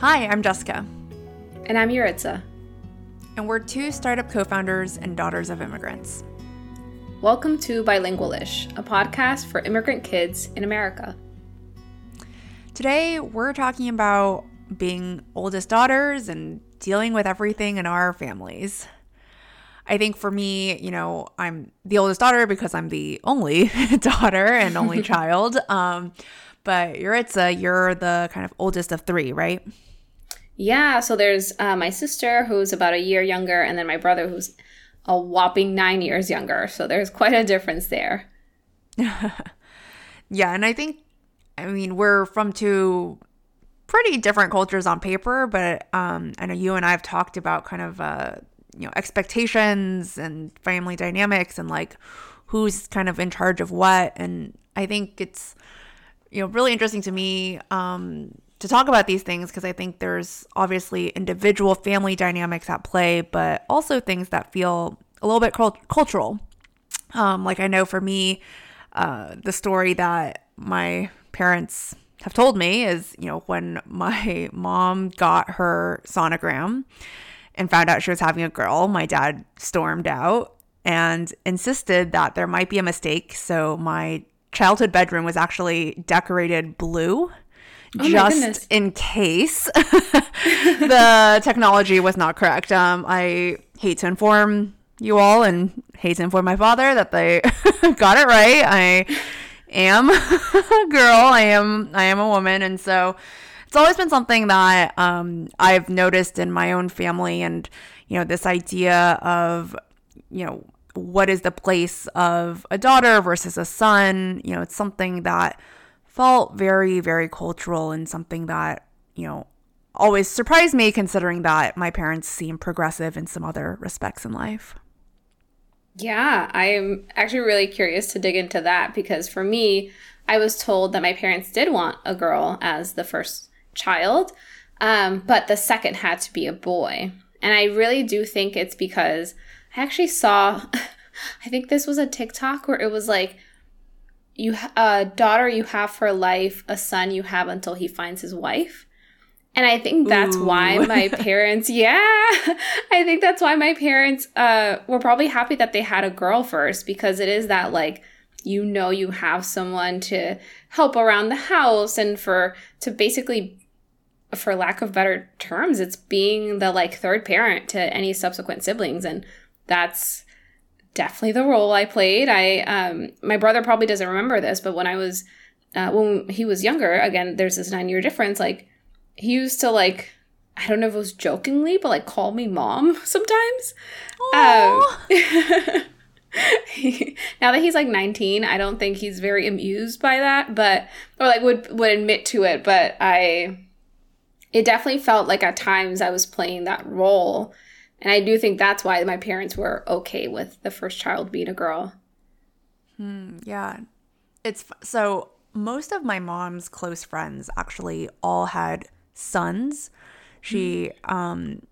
Hi, I'm Jessica. And I'm Yuritsa. And we're two startup co founders and daughters of immigrants. Welcome to Bilingualish, a podcast for immigrant kids in America. Today, we're talking about being oldest daughters and dealing with everything in our families. I think for me, you know, I'm the oldest daughter because I'm the only daughter and only child. Um, but Yuritsa, you're the kind of oldest of three, right? Yeah. So there's uh, my sister who's about a year younger, and then my brother who's a whopping nine years younger. So there's quite a difference there. yeah. And I think, I mean, we're from two pretty different cultures on paper, but um, I know you and I have talked about kind of, uh, you know, expectations and family dynamics and like who's kind of in charge of what. And I think it's, you know, really interesting to me um, to talk about these things because I think there's obviously individual family dynamics at play, but also things that feel a little bit cult- cultural. Um, like I know for me, uh, the story that my parents have told me is, you know, when my mom got her sonogram and found out she was having a girl, my dad stormed out and insisted that there might be a mistake. So my childhood bedroom was actually decorated blue. Oh just in case the technology was not correct. Um, I hate to inform you all and hate to inform my father that they got it right. I am a girl. I am I am a woman, and so it's always been something that um, I've noticed in my own family, and you know this idea of you know what is the place of a daughter versus a son. You know, it's something that felt very very cultural and something that you know always surprised me considering that my parents seem progressive in some other respects in life. Yeah, I'm actually really curious to dig into that because for me, I was told that my parents did want a girl as the first child, um, but the second had to be a boy. And I really do think it's because I actually saw, I think this was a TikTok where it was like, you a daughter you have for life, a son you have until he finds his wife. And I think that's Ooh. why my parents, yeah, I think that's why my parents uh, were probably happy that they had a girl first because it is that like, you know, you have someone to help around the house and for, to basically, for lack of better terms, it's being the like third parent to any subsequent siblings. And that's definitely the role I played. I, um, my brother probably doesn't remember this, but when I was, uh, when he was younger, again, there's this nine year difference, like, he used to like I don't know if it was jokingly, but like call me mom sometimes. Um, now that he's like 19, I don't think he's very amused by that, but or like would would admit to it, but I it definitely felt like at times I was playing that role. And I do think that's why my parents were okay with the first child being a girl. Hmm, yeah. It's so most of my mom's close friends actually all had sons. She mm-hmm. um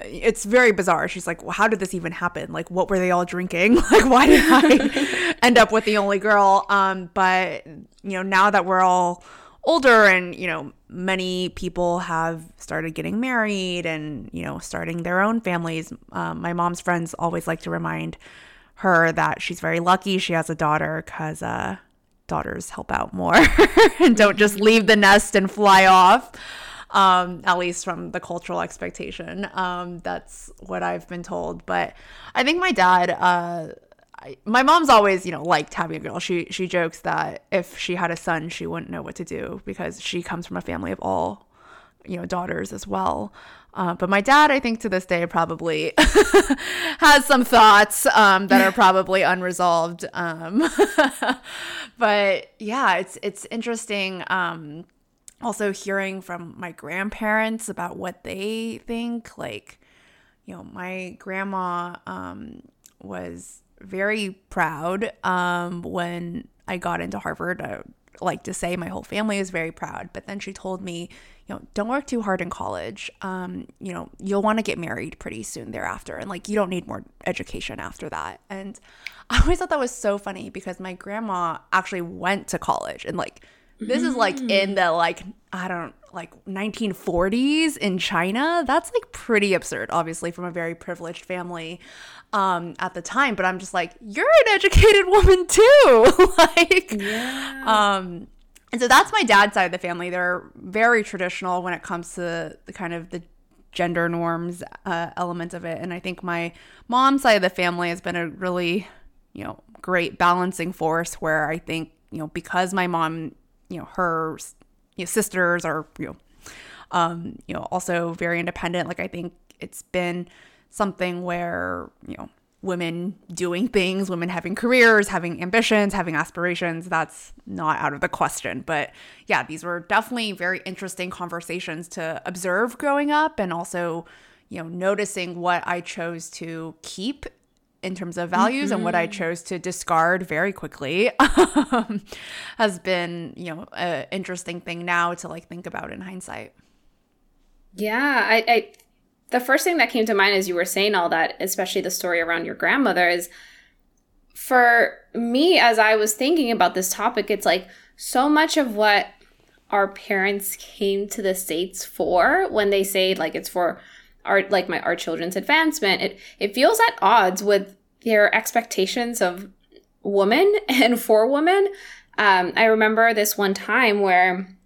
it's very bizarre. She's like, well, how did this even happen? Like, what were they all drinking? like, why did I end up with the only girl? Um, but you know, now that we're all older and you know, many people have started getting married and you know, starting their own families. Um, my mom's friends always like to remind her that she's very lucky she has a daughter because uh, daughters help out more and don't just leave the nest and fly off um, at least from the cultural expectation. Um, that's what I've been told. But I think my dad, uh, I, my mom's always, you know, liked having a girl. She she jokes that if she had a son, she wouldn't know what to do because she comes from a family of all, you know, daughters as well. Uh, but my dad, I think to this day, probably has some thoughts um, that are probably unresolved. Um, but yeah, it's it's interesting. Um, also hearing from my grandparents about what they think like you know my grandma um, was very proud um, when i got into harvard i like to say my whole family is very proud but then she told me you know don't work too hard in college. Um, you know you'll want to get married pretty soon thereafter and like you don't need more education after that. And i always thought that was so funny because my grandma actually went to college and like this is like in the like I don't like 1940s in China. That's like pretty absurd, obviously, from a very privileged family um, at the time. But I'm just like, you're an educated woman too. like, yeah. um, and so that's my dad's side of the family. They're very traditional when it comes to the kind of the gender norms uh, element of it. And I think my mom's side of the family has been a really, you know, great balancing force where I think, you know, because my mom, you know, her you know, sisters are, you know, um, you know, also very independent. Like I think it's been something where, you know, women doing things, women having careers, having ambitions, having aspirations, that's not out of the question. But yeah, these were definitely very interesting conversations to observe growing up and also, you know, noticing what I chose to keep in terms of values mm-hmm. and what I mm-hmm. chose to discard very quickly um, has been, you know, an interesting thing now to like think about in hindsight. Yeah, I, I the first thing that came to mind as you were saying all that, especially the story around your grandmother, is for me as I was thinking about this topic, it's like so much of what our parents came to the states for when they say like it's for our like my our children's advancement, it it feels at odds with their expectations of women and for women. Um, I remember this one time where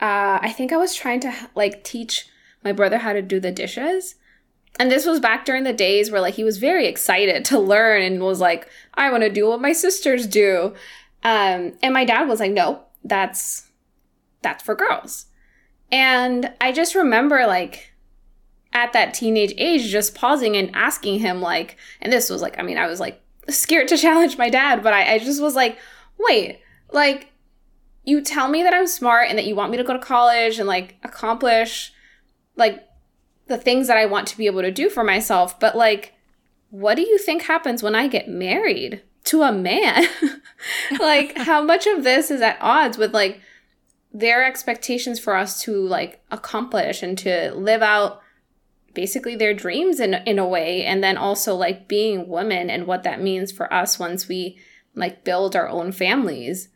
uh, I think I was trying to like teach my brother how to do the dishes. And this was back during the days where like he was very excited to learn and was like, I want to do what my sisters do. Um, and my dad was like, no, that's that's for girls. And I just remember like at that teenage age just pausing and asking him like, and this was like, I mean, I was like scared to challenge my dad, but I, I just was like, wait, like you tell me that I'm smart and that you want me to go to college and like accomplish like the things that I want to be able to do for myself. But like, what do you think happens when I get married to a man? like, how much of this is at odds with like their expectations for us to like accomplish and to live out basically their dreams in in a way and then also like being women and what that means for us once we like build our own families.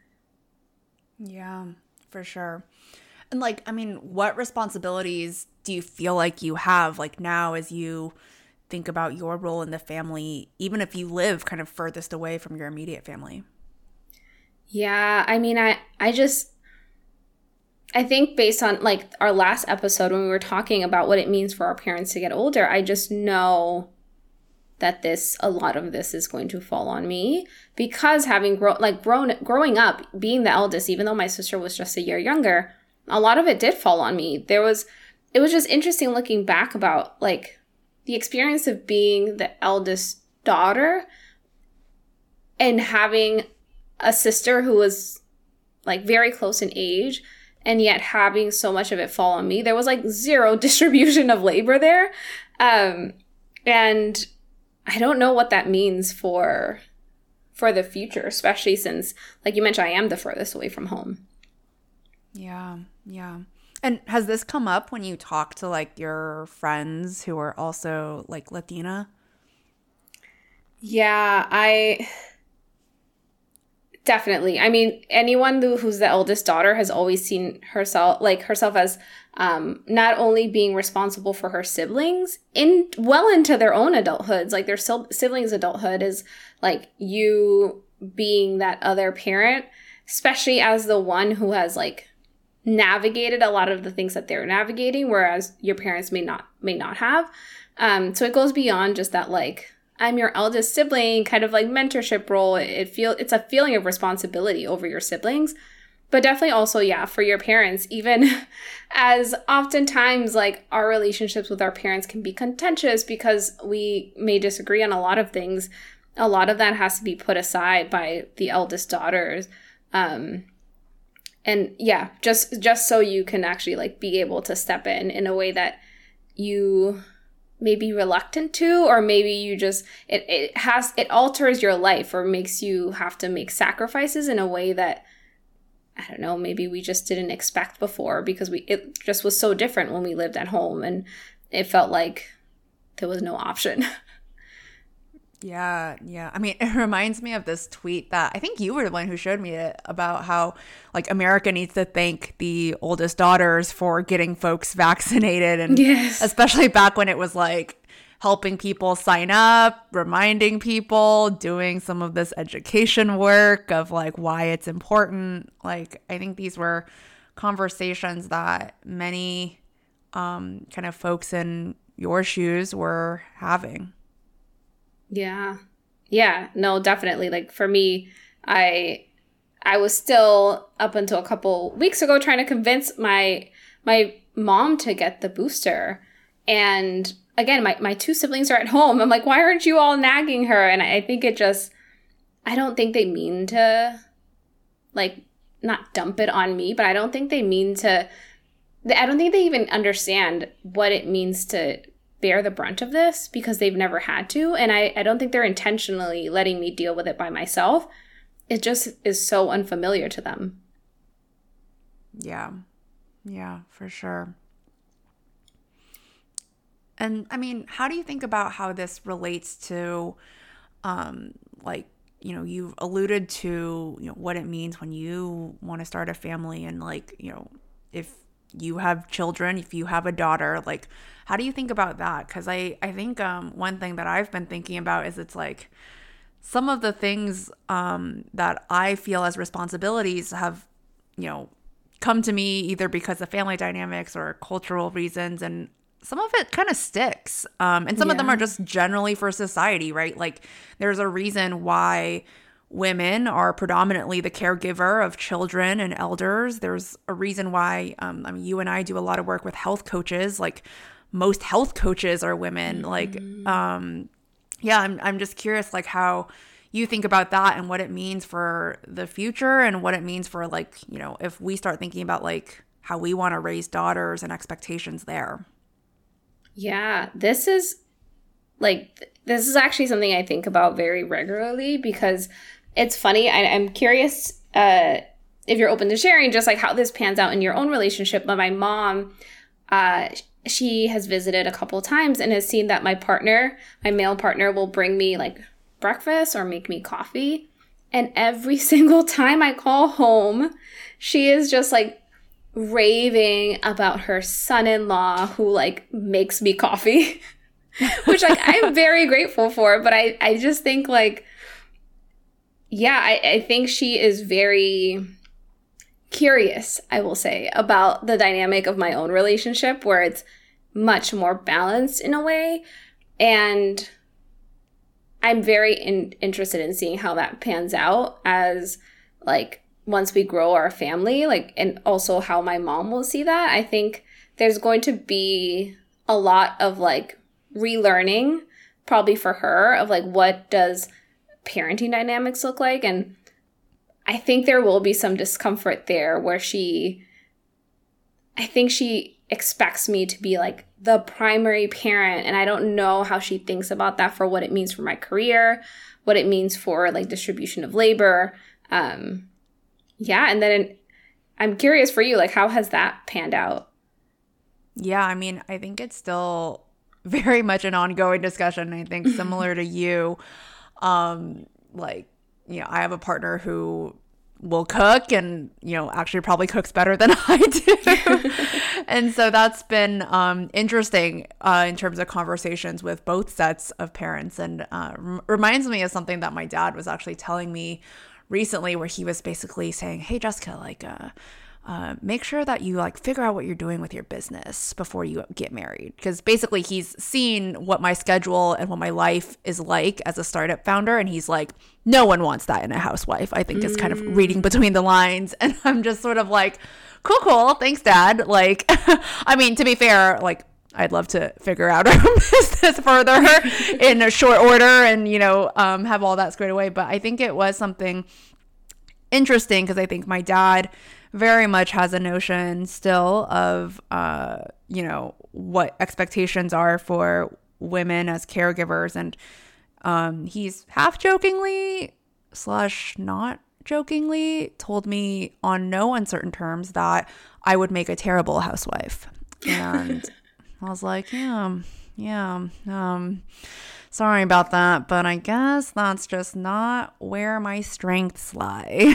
Yeah, for sure. And like, I mean, what responsibilities do you feel like you have like now as you think about your role in the family, even if you live kind of furthest away from your immediate family? Yeah, I mean, I I just I think based on like our last episode when we were talking about what it means for our parents to get older, I just know that this a lot of this is going to fall on me because having grown like grown growing up being the eldest even though my sister was just a year younger a lot of it did fall on me. There was, it was just interesting looking back about like the experience of being the eldest daughter and having a sister who was like very close in age and yet having so much of it fall on me. There was like zero distribution of labor there. Um, and I don't know what that means for for the future, especially since like you mentioned I am the furthest away from home. Yeah. Yeah. And has this come up when you talk to like your friends who are also like Latina? Yeah, I definitely. I mean, anyone who, who's the eldest daughter has always seen herself like herself as um, not only being responsible for her siblings in well into their own adulthoods. Like their siblings' adulthood is like you being that other parent, especially as the one who has like navigated a lot of the things that they're navigating whereas your parents may not may not have um, so it goes beyond just that like i'm your eldest sibling kind of like mentorship role. It feel it's a feeling of responsibility over your siblings but definitely also yeah for your parents even as oftentimes like our relationships with our parents can be contentious because we may disagree on a lot of things. A lot of that has to be put aside by the eldest daughters. Um, and yeah just just so you can actually like be able to step in in a way that you may be reluctant to or maybe you just it, it has it alters your life or makes you have to make sacrifices in a way that i don't know maybe we just didn't expect before because we it just was so different when we lived at home and it felt like there was no option Yeah, yeah. I mean, it reminds me of this tweet that I think you were the one who showed me it about how like America needs to thank the oldest daughters for getting folks vaccinated and Yes. especially back when it was like helping people sign up, reminding people, doing some of this education work of like why it's important. Like I think these were conversations that many um kind of folks in your shoes were having. Yeah. Yeah, no, definitely. Like for me, I I was still up until a couple weeks ago trying to convince my my mom to get the booster. And again, my, my two siblings are at home. I'm like, why aren't you all nagging her? And I, I think it just I don't think they mean to like not dump it on me, but I don't think they mean to I don't think they even understand what it means to bear the brunt of this because they've never had to. And I, I don't think they're intentionally letting me deal with it by myself. It just is so unfamiliar to them. Yeah. Yeah, for sure. And I mean, how do you think about how this relates to um like, you know, you've alluded to, you know, what it means when you want to start a family and like, you know, if you have children, if you have a daughter, like how do you think about that? Cuz I I think um one thing that I've been thinking about is it's like some of the things um that I feel as responsibilities have, you know, come to me either because of family dynamics or cultural reasons and some of it kind of sticks um, and some of them are just generally for society right? Like there's a reason why women are predominantly the caregiver of children and elders. There's a reason why um, i mean you and i do a lot of work with health coaches. Like most health coaches are women like um, yeah I'm, I'm just curious like how you think about that and what it means for the future and what it means for like you know if we start thinking about like how we want to raise daughters and expectations there Yeah, this is like this is actually something I think about very regularly because it's funny. I, I'm curious uh, if you're open to sharing just like how this pans out in your own relationship. But my mom, uh, she has visited a couple times and has seen that my partner, my male partner, will bring me like breakfast or make me coffee. And every single time I call home, she is just like raving about her son-in-law who like makes me coffee which like i'm very grateful for but i i just think like yeah i i think she is very curious i will say about the dynamic of my own relationship where it's much more balanced in a way. And i'm very in, interested in seeing how that pans out as like once we grow our family like and also how my mom will see that. I think there's going to be a lot of like relearning probably for her of like what does parenting dynamics look like. And i think there will be some discomfort there where she i think she expects me to be like the primary parent and i don't know how she thinks about that for what it means for my career what it means for like distribution of labor. Um yeah and then i'm curious for you like how has that panned out? Yeah i mean i think it's still very much an ongoing discussion i think similar to you. Um like you know i have a partner who will cook and you know actually probably cooks better than i do. And so that's been um interesting uh in terms of conversations with both sets of parents. And uh rem- reminds me of something that my dad was actually telling me recently where he was basically saying hey jessica like uh uh, make sure that you like figure out what you're doing with your business before you get married. Because basically he's seen what my schedule and what my life is like as a startup founder and he's like no one wants that in a housewife i think is kind of reading between the lines. And i'm just sort of like cool cool. Thanks dad. Like i mean to be fair like I'd love to figure out our business further in a short order and, you know, um, have all that squared away. But I think it was something interesting because I think my dad very much has a notion still of uh, you know what expectations are for women as caregivers. And um, he's half jokingly slash not jokingly told me on no uncertain terms that I would make a terrible housewife. And I was like yeah yeah um Sorry about that, but I guess that's just not where my strengths lie.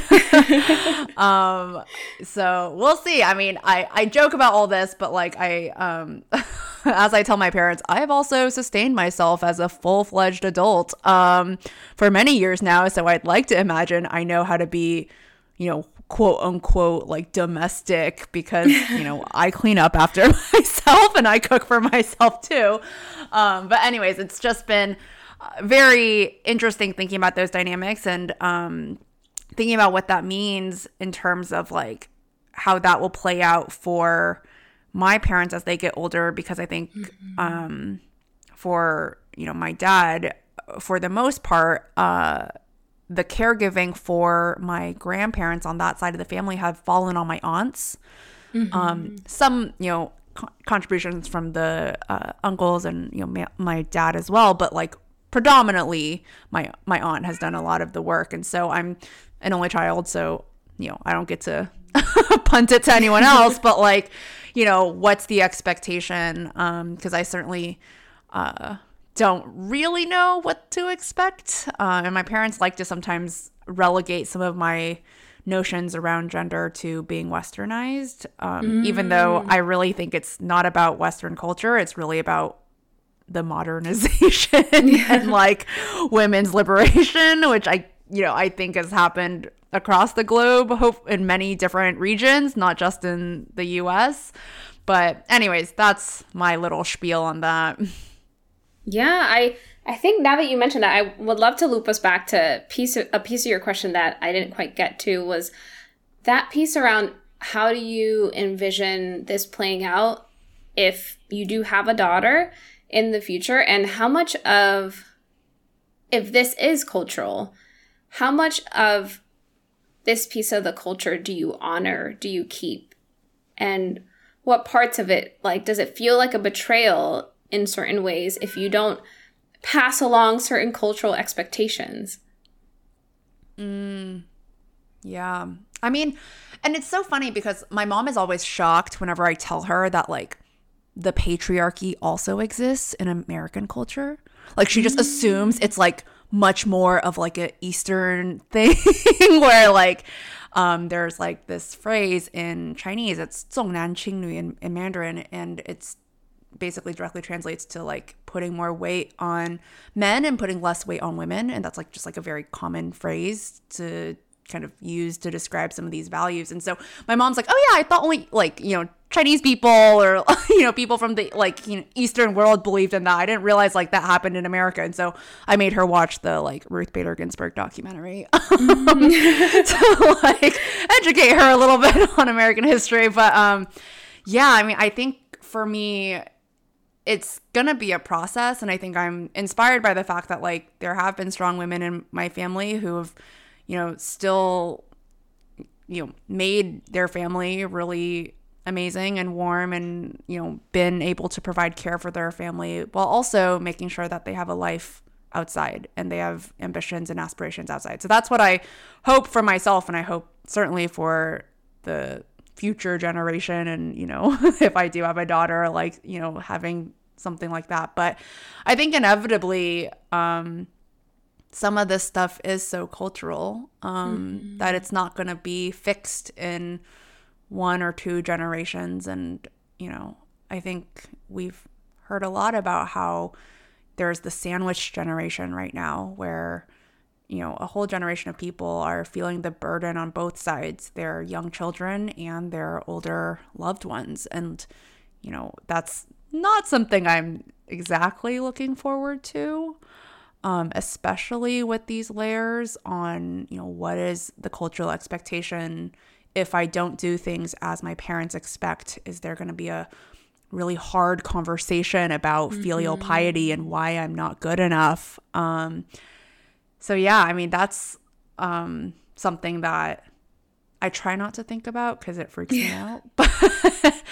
um, so we'll see. I mean, I, I joke about all this, but like I, um, as I tell my parents, I've also sustained myself as a full fledged adult, um, for many years now. So I'd like to imagine I know how to be, you know, quote unquote like domestic because you know I clean up after myself and I cook for myself too. Um, but anyways, it's just been uh, very interesting thinking about those dynamics and um, thinking about what that means in terms of like how that will play out for my parents as they get older because I think mm-hmm. um, for you know my dad for the most part uh, the caregiving for my grandparents on that side of the family have fallen on my aunts. Mm-hmm. Um, some, you know, co- contributions from the uh, uncles and you know ma- my dad as well, but like predominantly my my aunt has done a lot of the work, and so I'm an only child, so you know I don't get to punt it to anyone else, but like you know what's the expectation? Because um, I certainly. Uh, don't really know what to expect. Uh, and my parents like to sometimes relegate some of my notions around gender to being westernized, um, mm. even though mm. I really think it's not about Western culture. It's really about the modernization yeah. and like women's liberation, which I, you know, I think has happened across the globe, hope in many different regions, not just in the US. But anyways, that's my little spiel on that. Yeah, I I think now that you mentioned that, I would love to loop us back to piece of, a piece of your question that I didn't quite get to was that piece around how do you envision this playing out if you do have a daughter in the future and how much of if this is cultural, how much of this piece of the culture do you honor, do you keep? And what parts of it like does it feel like a betrayal in certain ways if you don't pass along certain cultural expectations. Mm. Yeah. I mean, and it's so funny because my mom is always shocked whenever I tell her that, like, the patriarchy also exists in American culture. Like, she just assumes it's like much more of like a Eastern thing where, like, um, there's like this phrase in Chinese, it's Zhongnan Qingnu in, in Mandarin, and it's basically directly translates to like putting more weight on men and putting less weight on women. And that's like just like a very common phrase to kind of use to describe some of these values. And so my mom's like oh yeah i thought only like you know chinese people or you know people from the like you know eastern world believed in that. I didn't realize like that happened in america. And so i made her watch the like ruth bader ginsburg documentary. Um, to like educate her a little bit on american history. But um yeah i mean i think for me it's gonna be a process and i think i'm inspired by the fact that like there have been strong women in my family who have you know still you know made their family really amazing and warm and you know been able to provide care for their family while also making sure that they have a life outside and they have ambitions and aspirations outside. So that's what i hope for myself and i hope certainly for the future generation and you know if i do have a daughter like you know having something like that but i think inevitably um some of this stuff is so cultural um mm-hmm. that it's not going to be fixed in one or two generations and you know i think we've heard a lot about how there's the sandwich generation right now where you know, a whole generation of people are feeling the burden on both sides their young children and their older loved ones. And, you know, that's not something I'm exactly looking forward to. Um, especially with these layers on, you know, what is the cultural expectation if I don't do things as my parents expect? Is there going to be a really hard conversation about mm-hmm. filial piety and why I'm not good enough? Um, so yeah, I mean that's um, something that I try not to think about because it freaks me out. But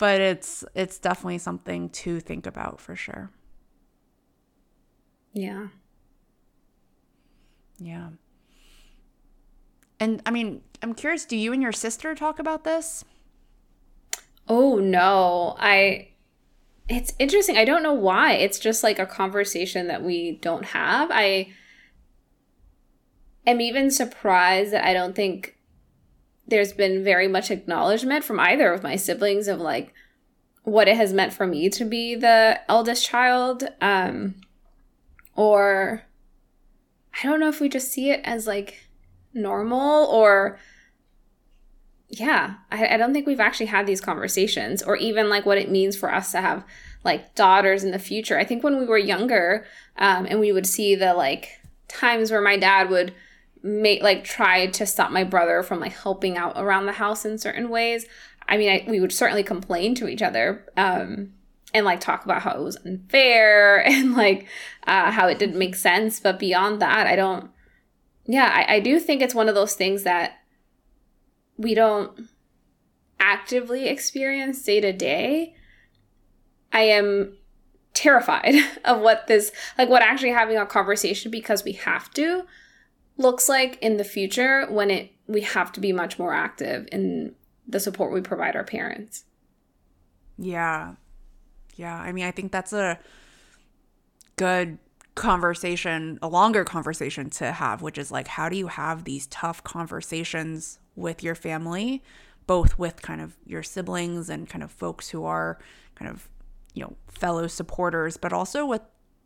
but it's it's definitely something to think about for sure. Yeah. Yeah. And I mean, I'm curious, do you and your sister talk about this? Oh no. I it's interesting. I don't know why. It's just like a conversation that we don't have. I am even surprised that I don't think there's been very much acknowledgement from either of my siblings of like what it has meant for me to be the eldest child um or I don't know if we just see it as like normal or yeah, I, I don't think we've actually had these conversations or even like what it means for us to have like daughters in the future. I think when we were younger um, and we would see the like times where my dad would make like try to stop my brother from like helping out around the house in certain ways. I mean, I, we would certainly complain to each other um, and like talk about how it was unfair and like uh, how it didn't make sense. But beyond that, I don't. Yeah, I, I do think it's one of those things that we don't actively experience day to day, I am terrified of what this, like, what actually having a conversation because we have to looks like in the future when it we have to be much more active in the support we provide our parents. Yeah. Yeah, I mean, I think that's a good conversation, a longer conversation to have, which is like, how do you have these tough conversations with your family, both with kind of your siblings and kind of folks who are kind of, you know, fellow supporters, but also with,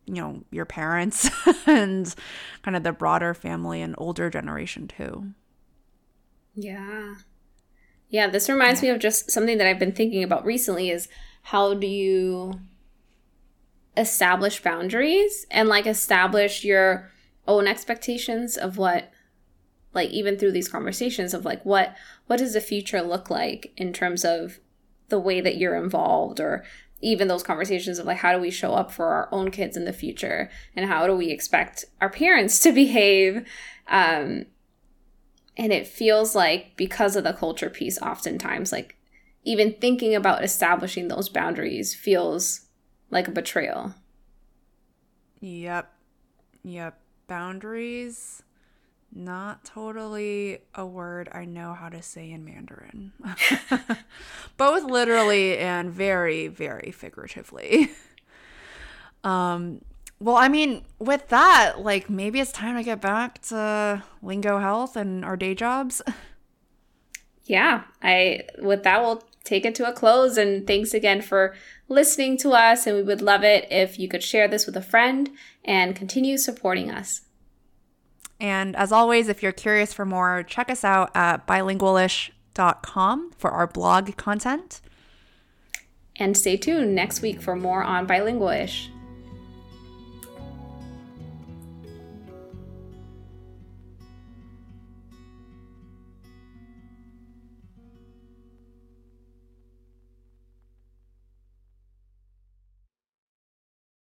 you know, your parents and kind of the broader family and older generation too. Yeah. Yeah, this reminds yeah. me of just something that I've been thinking about recently is how do you establish boundaries and like establish your own expectations of what like even through these conversations of like what what does the future look like in terms of the way that you're involved or even those conversations of like how do we show up for our own kids in the future? And how do we expect our parents to behave? Um and it feels like because of the culture piece oftentimes like even thinking about establishing those boundaries feels like a betrayal. Yep. Yep. Boundaries not totally a word I know how to say in Mandarin. Both literally and very, very figuratively. Um, well, I mean, with that, like maybe it's time to get back to lingo health and our day jobs. Yeah, I with that we'll take it to a close and thanks again for listening to us and we would love it if you could share this with a friend and continue supporting us. And as always, if you're curious for more, check us out at bilingualish.com for our blog content. And stay tuned next week for more on Bilingualish.